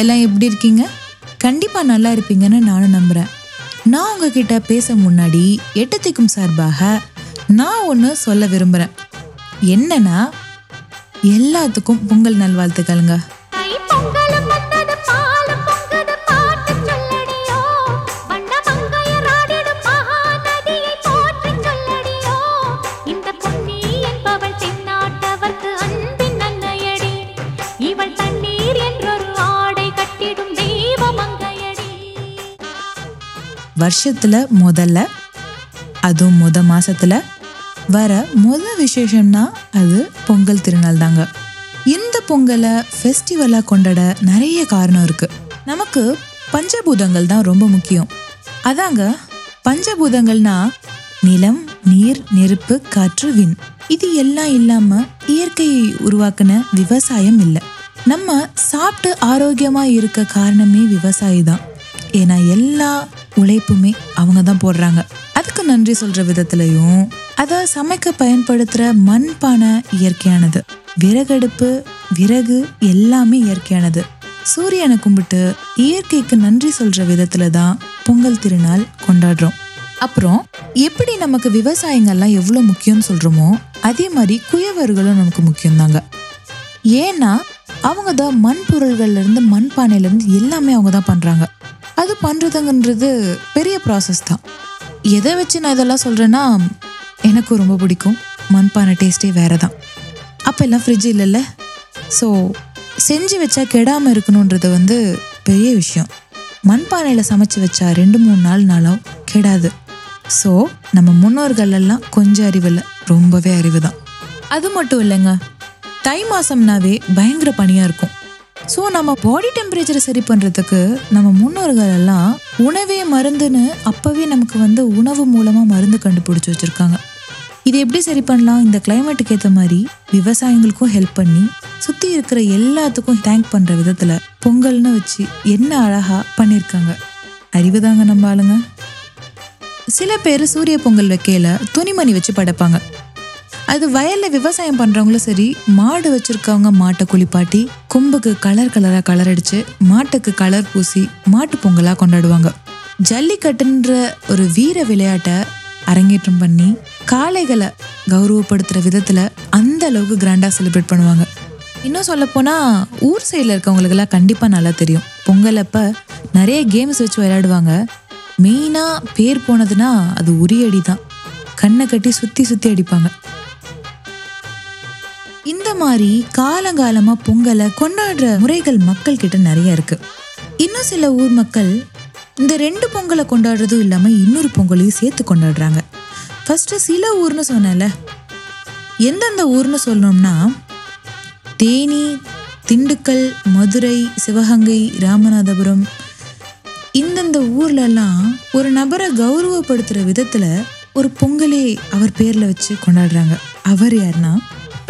எல்லாம் எப்படி இருக்கீங்க? கண்டிப்பாக நல்லா இருப்பீங்கன்னு நானும் நம்புகிறேன் நான் உங்ககிட்ட பேச முன்னாடி எட்டத்திக்கும் சார்பாக நான் ஒன்று சொல்ல விரும்புகிறேன் என்னன்னா எல்லாத்துக்கும் பொங்கல் நல்வாழ்த்துக்களுங்க. இவள் வருஷத்தில் முதல்ல அதுவும் முத மாதத்தில் வர முத விசேஷம்னா அது பொங்கல் திருநாள் தாங்க. இந்த பொங்கலை ஃபெஸ்டிவலாக கொண்டாட நிறைய காரணம் இருக்குது நமக்கு பஞ்சபூதங்கள் தான் ரொம்ப முக்கியம். அதாங்க பஞ்சபூதங்கள்னா நிலம் நீர் நெருப்பு காற்று விண். இது எல்லாம் இல்லாமல் இயற்கையை உருவாக்குன விவசாயம் இல்லை. நம்ம சாப்பிட்டு ஆரோக்கியமாக இருக்க காரணமே விவசாயி தான். ஏன்னா எல்லா உழைப்புமே அவங்க தான் போடுறாங்க. அதுக்கு நன்றி சொல்ற விதத்துலயும் அதை சமைக்க பயன்படுத்துற மண்பானை இயற்கையானது. விறகடுப்பு விறகு எல்லாமே இயற்கையானது. சூரியனை கும்பிட்டு இயற்கைக்கு நன்றி சொல்ற விதத்துல தான் பொங்கல் திருநாள் கொண்டாடுறோம். அப்புறம் எப்படி நமக்கு விவசாயங்கள்லாம் எவ்வளோ முக்கியம்னு சொல்கிறோமோ அதே மாதிரி குயவர்களும் நமக்கு முக்கியம்தாங்க. ஏன்னா அவங்க தான் மண் பொருள்கள்லேருந்து மண்பானையிலேருந்து எல்லாமே அவங்க தான் பண்ணுறாங்க அது பண்ணுறதுங்கன்றது பெரிய ப்ராசஸ் தான். எதை வச்சு நான் இதெல்லாம் சொல்கிறேன்னா எனக்கு ரொம்ப பிடிக்கும். மண்பானை டேஸ்ட்டே வேறு தான் அப்போ எல்லாம் ஃப்ரிட்ஜ் இல்லைல்ல? ஸோ செஞ்சு வச்சா கெடாமல் இருக்கணுன்றது வந்து பெரிய விஷயம். மண்பானையில் சமைச்சு வச்சா ரெண்டு மூணு நாள் நாளும் கெடாது. ஸோ நம்ம முன்னோர்கள் எல்லாம் கொஞ்சம் அறிவில். ரொம்பவே அறிவு தான் அது மட்டும் இல்லைங்க. தை மாதம்னாவே பயங்கர பனியாக இருக்கும். ஸோ நம்ம பாடி டெம்பரேச்சரை சரி பண்ணுறதுக்கு நம்ம முன்னோர்கள் எல்லாம் உணவே மருந்துன்னு அப்போவே நமக்கு வந்து உணவு மூலமாக மருந்து கண்டுபிடிச்சி வச்சுருக்காங்க. இது எப்படி சரி பண்ணலாம்? இந்த கிளைமேட்டுக்கு ஏற்ற மாதிரி விவசாயிங்களுக்கும் ஹெல்ப் பண்ணி சுற்றி இருக்கிற எல்லாத்துக்கும் தேங்க் பண்ணுற விதத்தில் பொங்கல்னு வச்சு என்ன அழகாக பண்ணியிருக்காங்க அறிவு தாங்க நம்ம ஆளுங்க. சில பேர் சூரிய பொங்கல் வைக்கையில் துணிமணி வச்சு படைப்பாங்க. அது வயல்ல விவசாயம் பண்றவங்களும் சரி மாடு வச்சிருக்கவங்க மாட்டை குளிப்பாட்டி கொம்புக்கு கலர் கலரா கலர் அடிச்சு மாட்டுக்கு கலர் பூசி மாட்டு பொங்கலா கொண்டாடுவாங்க. ஜல்லிக்கட்டுன்ற ஒரு வீர விளையாட்டை அரங்கேற்றம் பண்ணி காளைகளை கௌரவப்படுத்துற விதத்துல அந்த அளவுக்கு கிராண்டா செலிப்ரேட் பண்ணுவாங்க. இன்னும் சொல்ல போனா ஊர் சைடில் இருக்கவங்களுக்கெல்லாம் கண்டிப்பா நல்லா தெரியும். பொங்கல் அப்ப நிறைய கேம்ஸ் வச்சு விளையாடுவாங்க. மெயினா பேர் போனதுன்னா அது உரியடி தான் கண்ணை கட்டி சுத்தி சுத்தி அடிப்பாங்க. இந்த மாதிரி காலங்காலமா பொங்கலை கொண்டாடுற முறைகள் மக்கள் கிட்ட நிறைய இருக்கு. இன்னும் சில ஊர் மக்கள் இந்த ரெண்டு பொங்கலை கொண்டாடுறதும் இல்லாம இன்னொரு பொங்கலையும் சேர்த்து கொண்டாடுறாங்க. ஃபர்ஸ்ட் சில ஊர்னு சொன்னேன்ல. எந்தெந்த ஊர்னு சொல்லணும்னா தேனி திண்டுக்கல் மதுரை சிவகங்கை ராமநாதபுரம் இந்தந்த ஊர்லலாம் ஒரு நபரை கௌரவப்படுத்துகிற விதத்தில் ஒரு பொங்கலே அவர் பேரில் வச்சு கொண்டாடுறாங்க. அவர் யாருன்னா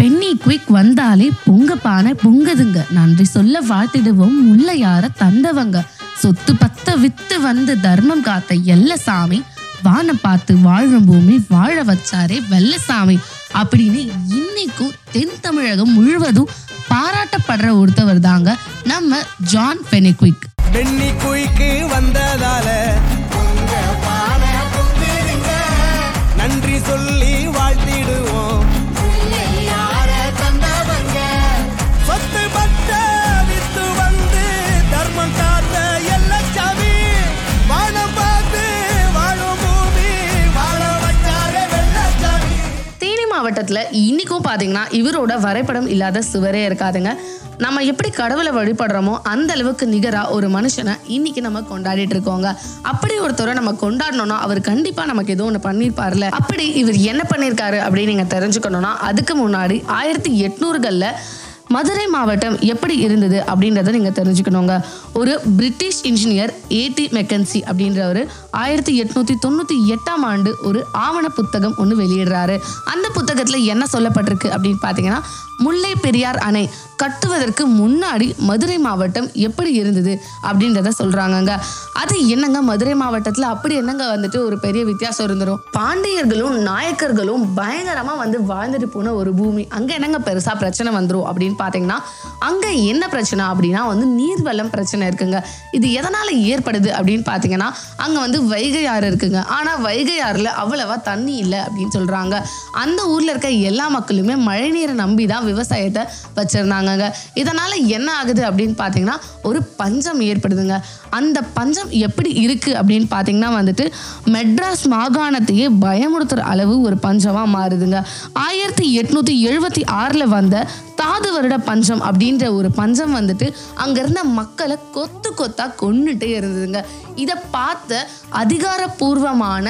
பெண்ணி குயிக் வந்தாலே பொங்க பானை பொங்குதுங்க. நன்றி சொல்ல வாழ்த்திடுவோம் முல்லையார தந்தவங்க. சொத்து பத்த வித்து வந்து தர்மம் காத்த எல்ல சாமி வானம் பார்த்து வாழும் பூமி வாழ வச்சாரே வெள்ளசாமி அப்படின்னு இன்னைக்கும் தென் தமிழகம் முழுவதும் பாராட்டப்படுற ஒருத்தவர் தாங்க நம்ம ஜான் பெனிக்விக் பெண்ணி குயிக்கு வந்ததால தேனி இன்றைக்கும் இன்னைக்கும் பார்த்தீங்கன்னா இவரோட வரைபடம் இல்லாத சுவரே இருக்காதுங்க. நம்ம எப்படி கடவுளை வழிபடுறோமோ அந்த அளவுக்கு நிகராக ஒரு மனுஷனை இன்னைக்கு நம்ம கொண்டாடிட்டு இருக்கோங்க. அப்படி ஒருத்தரை நம்ம கொண்டாடணும்னா அவர் கண்டிப்பாக நமக்கு ஏதோ ஒன்று பண்ணியிருப்பார்ல அப்படி இவர் என்ன பண்ணியிருக்காரு அப்படின்னு நீங்கள் தெரிஞ்சுக்கணும்னா அதுக்கு முன்னாடி ஆயிரத்தி எட்நூறுகளில் மதுரை மாவட்டம் எப்படி இருந்தது அப்படின்றத நீங்கள் தெரிஞ்சுக்கணுங்க. ஒரு பிரிட்டிஷ் இன்ஜினியர் ஏடி மெக்கன்சி அப்படின்றவர் ஆயிரத்தி எட்நூற்றி தொண்ணூற்றி எட்டாம் ஆண்டு ஒரு ஆவண புத்தகம் ஒன்று வெளியிடுறாரு. அந்த புத்தகத்தில் என்ன சொல்லப்பட்டிருக்கு அப்படின்னு பார்த்தீங்கன்னா முல்லை பெரியார் அணை கட்டுவதற்கு முன்னாடி மதுரை மாவட்டம் எப்படி இருந்தது அப்படின்றத சொல்றாங்கங்க. அது என்னங்க மதுரை மாவட்டத்துல அப்படி என்னங்க வந்துட்டு ஒரு பெரிய வித்தியாசம் இருந்துடும் பாண்டியர்களும் நாயக்கர்களும் பயங்கரமா வந்து வாழ்ந்துட்டு போன ஒரு பூமி. அங்க என்னங்க பெருசா பிரச்சனை வந்துடும் அப்படின்னு பாத்தீங்கன்னா அங்க என்ன பிரச்சனை அப்படின்னா வந்து நீர்வளம் பிரச்சனை இருக்குங்க. இது எதனால ஏற்படுது அப்படின்னு பாத்தீங்கன்னா அங்க வந்து வைகை ஆறு இருக்குங்க. ஆனா வைகை ஆறுல அவ்வளவா தண்ணி இல்லை அப்படின்னு சொல்றாங்க. அந்த ஊர்ல இருக்க எல்லா மக்களுமே மழை நீரை நம்பி தான் விவசாயத்தை வச்சிருந்தாங்கங்க. இதனால் என்ன ஆகுது அப்படின்னு பார்த்தீங்கன்னா ஒரு பஞ்சம் ஏற்படுதுங்க. அந்த பஞ்சம் எப்படி இருக்குது அப்படின்னு பார்த்தீங்கன்னா வந்துட்டு மெட்ராஸ் மாகாணத்தையே பயமுறுத்துகிற அளவு ஒரு பஞ்சமாக மாறுதுங்க. ஆயிரத்தி எட்நூற்றி எழுபத்தி ஆறில் வந்த தாது வருட பஞ்சம் அப்படின்ற ஒரு பஞ்சம் வந்துட்டு அங்கேருந்த மக்களை கொத்து கொத்தாக கொண்டுட்டே இருந்ததுங்க. இதை பார்த்த அதிகாரப்பூர்வமான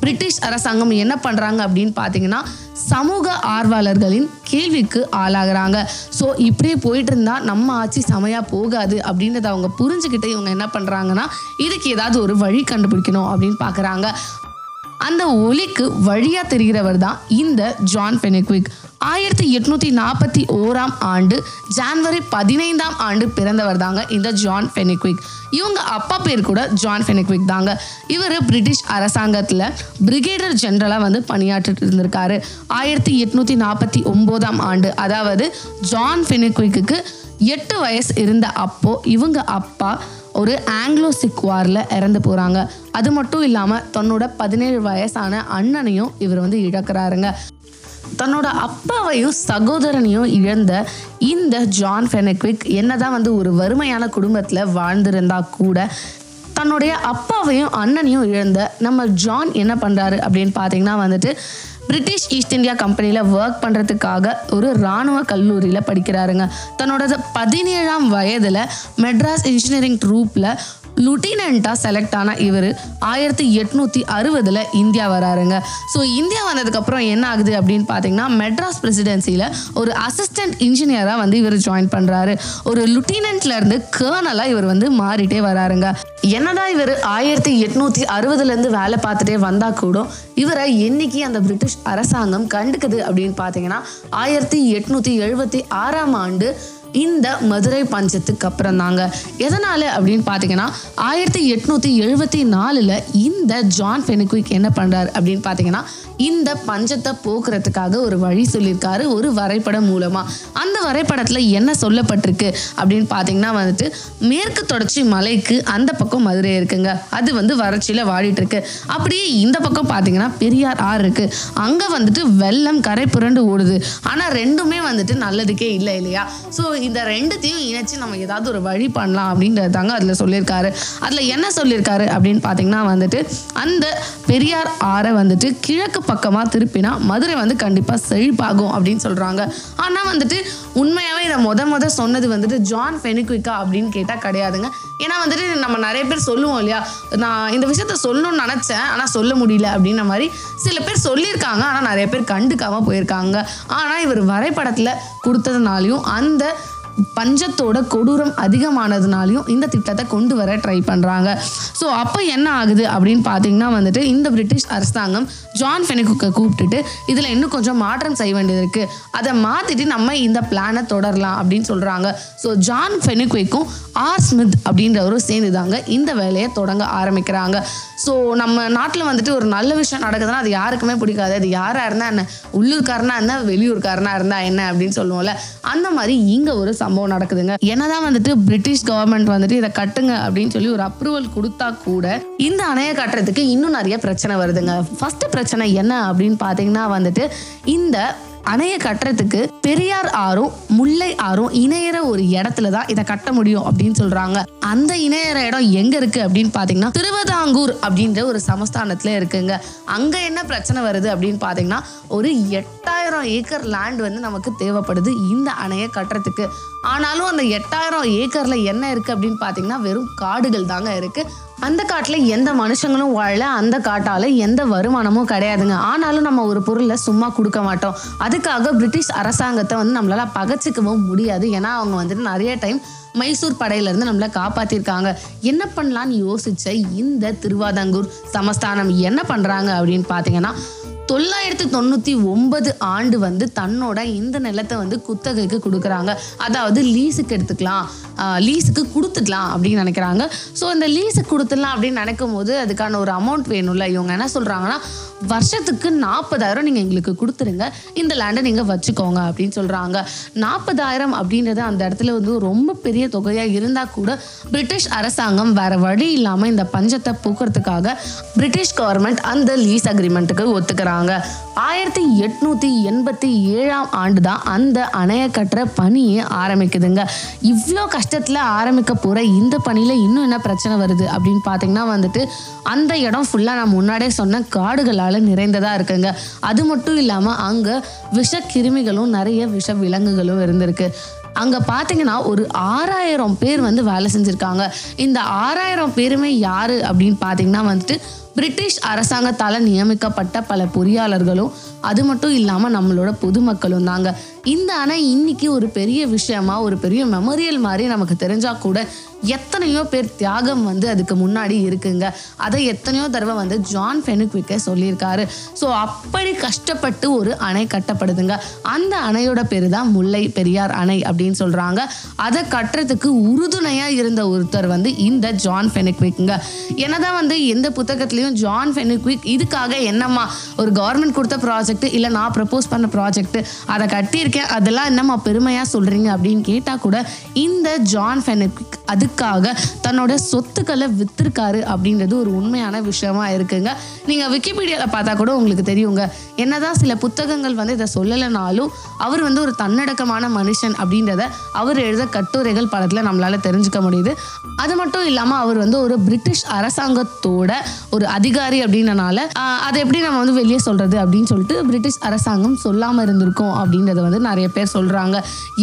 பிரிட்டிஷ் அரசாங்கம் என்ன பண்ணுறாங்க அப்படின்னு பார்த்தீங்கன்னா சமூக ஆர்வலர்களின் கேள்விக்கு ஆளாகிறாங்க. ஸோ இப்படியே போயிட்டு இருந்தா நம்ம ஆட்சி செமையாக போகாது அப்படின்றத அவங்க புரிஞ்சுக்கிட்டு இவங்க என்ன பண்ணுறாங்கன்னா இதுக்கு ஏதாவது ஒரு வழி கண்டுபிடிக்கணும் அப்படின்னு பார்க்குறாங்க அந்த ஒலிக்கு வழியா தெரிகிறவர் தான் இந்த ஜான் பெனிக்விக். ஆயிரத்தி எட்நூத்தி நாற்பத்தி ஓராம் ஆண்டு ஜான்வரி பதினைந்தாம் ஆண்டு பிறந்தவர் தாங்க இந்த ஜான் ஃபெனிக்விக் இவங்க அப்பா பேர் கூட ஜான் ஃபெனிக்விக் தாங்க. இவர் பிரிட்டிஷ் அரசாங்கத்தில் பிரிகேடர் ஜெனரலாக வந்து பணியாற்றிட்டு இருந்திருக்காரு. ஆயிரத்தி எட்நூத்தி நாற்பத்தி ஒம்போதாம் ஆண்டு அதாவது ஜான் ஃபெனிக்விக்கு எட்டு வயசு இருந்த அப்போ இவங்க அப்பா ஒரு ஆங்கிலோ சிக் வாரில் இறந்து போகிறாங்க அது மட்டும் இல்லாமல் தன்னோட பதினேழு வயசான அண்ணனையும் இவர் வந்து இழக்கிறாருங்க. தன்னோட அப்பாவையும் சகோதரனையும் இழந்த இந்த ஜான் ஃபெனக்விக் என்னதான் வந்து ஒரு வறுமையான குடும்பத்தில் வாழ்ந்திருந்தா கூட தன்னுடைய அப்பாவையும் அண்ணனையும் இழந்த நம்ம ஜான் என்ன பண்ணுறாரு அப்படின்னு பார்த்தீங்கன்னா வந்துட்டு பிரிட்டிஷ் ஈஸ்ட் இந்தியா கம்பெனியில் ஒர்க் பண்ணுறதுக்காக ஒரு இராணுவ கல்லூரியில் படிக்கிறாருங்க. தன்னோட பதினேழாம் வயதில் மெட்ராஸ் இன்ஜினியரிங் ட்ரூப்பில் லுட்டினண்ட்டாக செலக்ட் ஆன இவர் ஆயிரத்தி எட்நூற்றி அறுபதில் இந்தியா வராருங்க. ஸோ இந்தியா வந்ததுக்கப்புறம் என்ன ஆகுது அப்படின்னு பார்த்தீங்கன்னா மெட்ராஸ் பிரசிடென்சியில் ஒரு அசிஸ்டன்ட் இன்ஜினியராக வந்து இவர் ஜாயின் பண்ணுறாரு ஒரு லுட்டினண்ட்ல இருந்து கேர்னலாக இவர் வந்து மாறிட்டே வராருங்க. என்னதான் இவர் ஆயிரத்தி எட்நூற்றி அறுபதுலேருந்து வேலை பார்த்துட்டே வந்தால் கூட இவரை என்னைக்கு அந்த பிரிட்டிஷ் அரசாங்கம் கண்டுக்குது அப்படின்னு பார்த்தீங்கன்னா ஆயிரத்தி எட்நூற்றி எழுபத்தி ஆறாம் ஆண்டு இந்த மதுரை பஞ்சத்துக்கு அப்புறம் தாங்க எதனால அப்படின்னு பார்த்தீங்கன்னா ஆயிரத்தி எட்நூத்தி எழுபத்தி நாலுல இந்த ஜான் பெனிக்விக் என்ன பண்றாரு அப்படின்னு பார்த்தீங்கன்னா இந்த பஞ்சத்தை போக்குறதுக்காக ஒரு வழி சொல்லியிருக்காரு ஒரு வரைபடம் மூலமா. அந்த வரைபடத்துல என்ன சொல்லப்பட்டிருக்கு அப்படின்னு பார்த்தீங்கன்னா வந்துட்டு மேற்கு தொடர்ச்சி மலைக்கு அந்த பக்கம் மதுரை இருக்குங்க. அது வந்து வறட்சியில வாடிட்டு இருக்கு அப்படியே இந்த பக்கம் பார்த்தீங்கன்னா பெரியார் ஆறு இருக்கு. அங்க வந்துட்டு வெள்ளம் கரை புரண்டு ஓடுது. ஆனா ரெண்டுமே வந்துட்டு நல்லதுக்கே இல்லை இல்லையா? ஸோ இந்த ரெண்டுத்தையும் இணைச்சு நம்ம ஏதாவது ஒரு வழி பண்ணலாம் அப்படின்றது தாங்க அதில் சொல்லியிருக்காரு. அதில் என்ன சொல்லியிருக்காரு அப்படின்னு பார்த்தீங்கன்னா வந்துட்டு அந்த பெரியார் ஆறை வந்துட்டு கிழக்கு பக்கமாக திருப்பினா மதுரை வந்து கண்டிப்பாக செழிப்பாகும் அப்படின்னு சொல்கிறாங்க ஆனால் வந்துட்டு உண்மையாகவே இதை முத முத சொன்னது வந்துட்டு ஜான் ஃபெனிக்விக்கா அப்படின்னு கேட்டால் கிடையாதுங்க. ஏன்னா வந்துட்டு நம்ம நிறைய பேர் சொல்லுவோம் இல்லையா? நான் இந்த விஷயத்த சொல்லணும்னு நினச்சேன் ஆனால் சொல்ல முடியல அப்படின்ற மாதிரி சில பேர் சொல்லியிருக்காங்க ஆனால் நிறைய பேர் கண்டுக்காமல் போயிருக்காங்க. ஆனால் இவர் வரைபடத்தில் கொடுத்ததுனாலையும் அந்த பஞ்சத்தோட கொடூரம் அதிகமானதுனாலையும் இந்த திட்டத்தை கொண்டு வர ட்ரை பண்ணுறாங்க ஸோ அப்போ என்ன ஆகுது அப்படின்னு பார்த்தீங்கன்னா வந்துட்டு இந்த பிரிட்டிஷ் அரசாங்கம் ஜான் ஃபெனிகுக்கை கூப்பிட்டுட்டு இதில் இன்னும் கொஞ்சம் மாற்றம் செய்ய வேண்டியது இருக்குது அதை மாற்றிட்டு நம்ம இந்த பிளானை தொடரலாம் அப்படின்னு சொல்கிறாங்க ஸோ ஜான் ஃபெனிகுக்கும் ஆர் ஸ்மித் அப்படின்றவரும் சேர்ந்து தாங்க இந்த வேலையை தொடங்க ஆரம்பிக்கிறாங்க. ஸோ நம்ம நாட்டில் வந்துட்டு ஒரு நல்ல விஷயம் நடக்குதுன்னா அது யாருக்குமே பிடிக்காது. அது யாராக இருந்தால் என்ன? உள்ளூர்காரனா இருந்தால் வெளியூர்காரனா இருந்தால் என்ன அப்படின்னு சொல்லுவோம்ல. அந்த மாதிரி இங்கே ஒரு சம்பவம் நடக்குதுங்க. என்னதான் வந்துட்டு பிரிட்டிஷ் கவர்மெண்ட் வந்துட்டு இதை கட்டுங்க அப்படின்னு சொல்லி ஒரு அப்ரூவல் கொடுத்தா கூட இந்த அணையை கட்டுறதுக்கு இன்னும் நிறைய பிரச்சனை வருதுங்க. ஃபர்ஸ்ட் பிரச்சனை என்ன அப்படின்னு பார்த்தீங்கன்னா வந்துட்டு இந்த அணையை கட்டுறதுக்கு பெரியார் ஆறும் முல்லை ஆறும் இணையற ஒரு இடத்துல தான் இதை கட்ட முடியும் அப்படின்னு சொல்றாங்க. அந்த இணையற இடம் எங்க இருக்கு அப்படின்னு பாத்தீங்கன்னா திருவதாங்கூர் அப்படின்ற ஒரு சமஸ்தானத்துல இருக்குங்க. அங்க என்ன பிரச்சனை வருது அப்படின்னு பாத்தீங்கன்னா ஒரு எட்டாயிரம் ஏக்கர் லேண்ட் வந்து நமக்கு தேவைப்படுது இந்த அணையை கட்டுறதுக்கு. ஆனாலும் அந்த எட்டாயிரம் ஏக்கர்ல என்ன இருக்கு அப்படின்னு பாத்தீங்கன்னா வெறும் காடுகள் தாங்க இருக்கு. அந்த காட்டில் எந்த மனுஷங்களும் வாழல அந்த காட்டால எந்த வருமானமும் கிடையாதுங்க. ஆனாலும் நம்ம ஒரு பொருளை சும்மா கொடுக்க மாட்டோம். அதுக்காக பிரிட்டிஷ் அரசாங்கத்தை வந்து நம்மளால பகச்சிக்கவும் முடியாது. ஏன்னா அவங்க வந்துட்டு நிறைய டைம் மைசூர் படையிலேருந்து நம்மளை காப்பாத்திருக்காங்க. என்ன பண்ணலான்னு யோசிச்ச இந்த திருவாதங்கூர் சமஸ்தானம் என்ன பண்றாங்க அப்படின்னு பாத்தீங்கன்னா தொள்ளாயிரத்தி தொண்ணூற்றி ஒன்பது ஆண்டு வந்து தன்னோட இந்த நிலத்தை வந்து குத்தகைக்கு கொடுக்குறாங்க. அதாவது லீஸுக்கு எடுத்துக்கலாம். லீஸுக்கு கொடுத்துக்கலாம் அப்படின்னு நினைக்கிறாங்க. ஸோ இந்த லீஸுக்கு கொடுத்துடலாம் அப்படின்னு நினைக்கும் போது அதுக்கான ஒரு அமௌண்ட் வேணும்ல. இவங்க என்ன சொல்கிறாங்கன்னா வருஷத்துக்கு நாற்பதாயிரம் நீங்கள் எங்களுக்கு கொடுத்துருங்க. இந்த லேண்டை நீங்கள் வச்சுக்கோங்க அப்படின்னு சொல்கிறாங்க நாற்பதாயிரம் அப்படின்றது அந்த இடத்துல வந்து ரொம்ப பெரிய தொகையாக இருந்தால் கூட பிரிட்டிஷ் அரசாங்கம் வேறு வழி இல்லாமல் இந்த பஞ்சத்தை போக்குறதுக்காக பிரிட்டிஷ் கவர்மெண்ட் அந்த லீஸ் அக்ரிமெண்ட்டுக்கு ஒத்துக்கிறாங்க. ஆயிரத்தி எட்நூத்தி எண்பத்தி ஏழாம் ஆண்டு தான் அந்த அணையை கட்டுற பணியே ஆரம்பிக்குதுங்க. இவ்வளோ கஷ்டத்தில் ஆரம்பிக்க போகிற இந்த பணியில் இன்னும் என்ன பிரச்சனை வருது அப்படின்னு பார்த்தீங்கன்னா வந்துட்டு அந்த இடம் ஃபுல்லாக நான் முன்னாடியே சொன்ன காடுகளால் நிறைந்ததாக இருக்குங்க. அது மட்டும் இல்லாமல் அங்கே விஷ கிருமிகளும் நிறைய விஷ விலங்குகளும் இருந்திருக்கு. அங்கே பார்த்தீங்கன்னா ஒரு ஆறாயிரம் பேர் வந்து வேலை செஞ்சுருக்காங்க. இந்த ஆறாயிரம் பேருமே யாரு அப்படின்னு பார்த்தீங்கன்னா வந்துட்டு பிரிட்டிஷ் அரசாங்கத்தால் நியமிக்கப்பட்ட பல பொறியாளர்களும் அது மட்டும் இல்லாமல் நம்மளோட பொதுமக்களும் தாங்க. இந்த அணை இன்னைக்கு ஒரு பெரிய விஷயமா ஒரு பெரிய மெமோரியல் மாதிரி நமக்கு தெரிஞ்சா கூட எத்தனையோ பேர் தியாகம் வந்து அதுக்கு முன்னாடி இருக்குங்க. அதை எத்தனையோ தடவை வந்து ஜான் ஃபெனுக்விக்கே சொல்லியிருக்காரு. ஸோ அப்படி கஷ்டப்பட்டு ஒரு அணை கட்டப்படுதுங்க. அந்த அணையோட பேர் தான் முல்லை பெரியார் அணை அப்படின்னு சொல்றாங்க. அதை கட்டுறதுக்கு உறுதுணையாக இருந்த ஒருத்தர் வந்து இந்த ஜான் ஃபெனுக்விக்ங்க என்னதான் வந்து எந்த புத்தகத்துலேயும் ஜான் ஃபெனுக்விக் இதுக்காக என்னம்மா ஒரு கவர்மெண்ட் கொடுத்த ப்ராஜெக்ட் இல்லை நான் ப்ரப்போஸ் பண்ண ப்ராஜெக்ட் அதை கட்டியிருக்கேன் அதெல்லாம் என்னம்மா பெருமையாக சொல்கிறீங்க அப்படின்னு கேட்டால் கூட இந்த ஜான் ஃபெனுக்விக் அதுக்காக தன்னோட சொத்துக்களை வித்திருக்காரு அப்படின்றது ஒரு உண்மையான விஷயமா இருக்குங்க. நீங்கள் விக்கிபீடியாவில் பார்த்தா கூட உங்களுக்கு தெரியுங்க. என்னதான் சில புத்தகங்கள் வந்து இதை சொல்லலைனாலும் அவர் வந்து ஒரு தன்னடக்கமான மனுஷன் அப்படின்றத அவர் எழுத கட்டுரைகள் படத்தில் நம்மளால தெரிஞ்சுக்க முடியுது. அது மட்டும் இல்லாமல் அவர் வந்து ஒரு பிரிட்டிஷ் அரசாங்கத்தோட ஒரு அதிகாரி அப்படின்றனால அதை எப்படி நம்ம வந்து வெளியே சொல்றது அப்படின்னு சொல்லிட்டு பிரிட்டிஷ் அரசாங்கம் சொல்லாமல் இருந்திருக்கும் அப்படின்றத வந்து நிறைய பேர் சொல்றாங்க.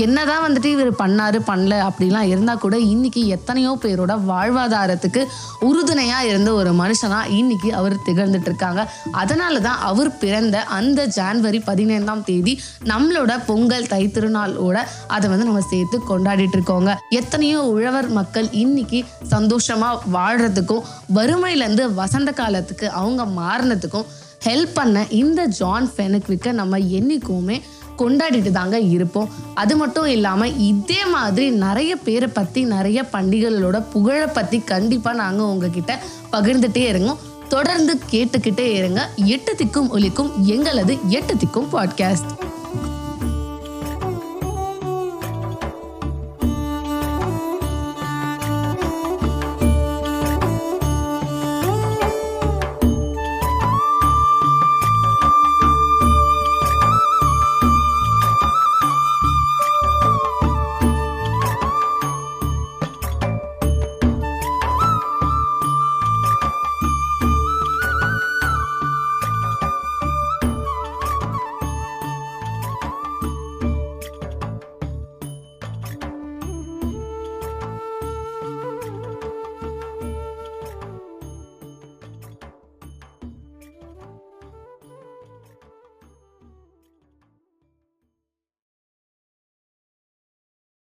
என்னதான் வந்துட்டு இவர் பண்ணாரு பண்ணல அப்படிலாம் இருந்தால் கூட இன்னைக்கு எத்தனையோ பேரோட வாழ்வாதாரத்துக்கு உறுதுணையா இருந்த ஒரு மனுஷனா இன்னைக்கு அவர் திகழ்ந்துட்டு இருக்காங்க. அதனால தான் அவர் பிறந்த அந்த ஜான்வரி பதினைந்தாம் தேதி நம்மளோட பொங்கல் தை திருநாளோட அதை வந்து நம்ம சேர்த்து கொண்டாடிட்டு இருக்கோங்க. எத்தனையோ உழவர் மக்கள் இன்னைக்கு சந்தோஷமா வாழ்றதுக்கும் வறுமையிலேருந்து வசந்த காலத்துக்கு அவங்க மாறினதுக்கும் ஹெல்ப் பண்ண இந்த ஜான் ஃபெனக்விக்கை நம்ம என்றைக்குமே கொண்டாடிட்டு தாங்க இருப்போம். அது மட்டும் இல்லாமல் இதே மாதிரி நிறைய பேரை பற்றி நிறைய பண்டிகைகளோட புகழை பற்றி கண்டிப்பாக நாங்கள் உங்ககிட்ட பகிர்ந்துட்டே இருங்கோம் தொடர்ந்து கேட்டுக்கிட்டே இருங்க. எட்டு திக்கும் ஒலிக்கும் எங்களது எட்டு திக்கும் பாட்காஸ்ட்